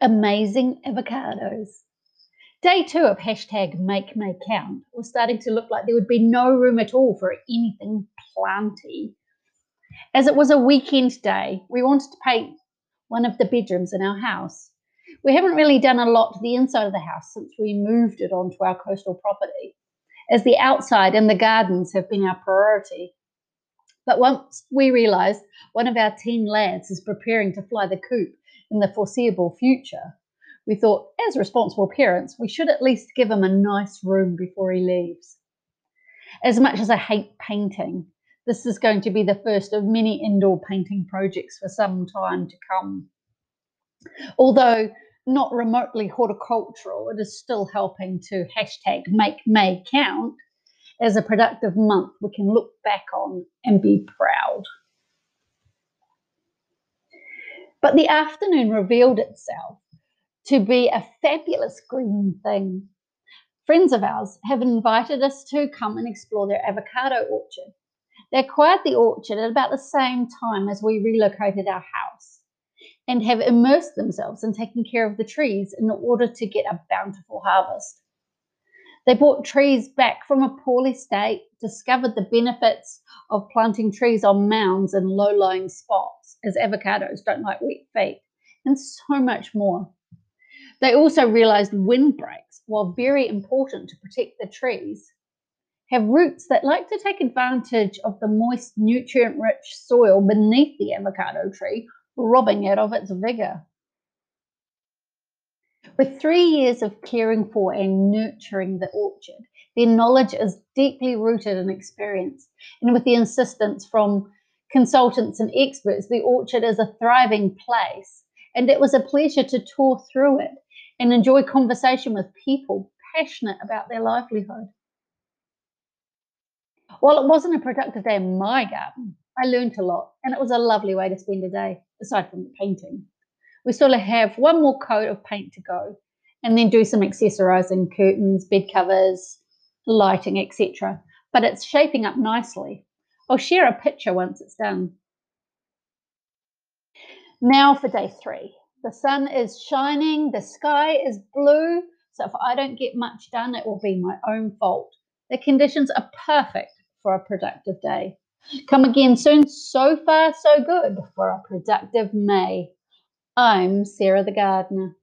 Amazing avocados. Day two of hashtag make May count was starting to look like there would be no room at all for anything planty. As it was a weekend day, we wanted to paint one of the bedrooms in our house. We haven't really done a lot to the inside of the house since we moved it onto our coastal property, as the outside and the gardens have been our priority. But once we realised one of our teen lads is preparing to fly the coop in the foreseeable future, we thought, as responsible parents, we should at least give him a nice room before he leaves. As much as I hate painting, this is going to be the first of many indoor painting projects for some time to come. Although not remotely horticultural, it is still helping to hashtag make May count as a productive month we can look back on and be proud. But the afternoon revealed itself to be a fabulous green thing. Friends of ours have invited us to come and explore their avocado orchard. They acquired the orchard at about the same time as we relocated our house and have immersed themselves in taking care of the trees in order to get a bountiful harvest. They bought trees back from a poorly state, discovered the benefits of planting trees on mounds and low lying spots, as avocados don't like wet feet, and so much more. They also realized windbreaks, while very important to protect the trees, have roots that like to take advantage of the moist, nutrient rich soil beneath the avocado tree, robbing it of its vigor. With three years of caring for and nurturing the orchard, their knowledge is deeply rooted in experience. And with the insistence from consultants and experts, the orchard is a thriving place. And it was a pleasure to tour through it and enjoy conversation with people passionate about their livelihood. While it wasn't a productive day in my garden, I learned a lot and it was a lovely way to spend a day, aside from painting we sort of have one more coat of paint to go and then do some accessorizing curtains, bed covers, lighting, etc. But it's shaping up nicely. I'll share a picture once it's done. Now for day three. The sun is shining, the sky is blue, so if I don't get much done, it will be my own fault. The conditions are perfect for a productive day. Come again soon. So far, so good for a productive May. I'm Sarah the Gardener.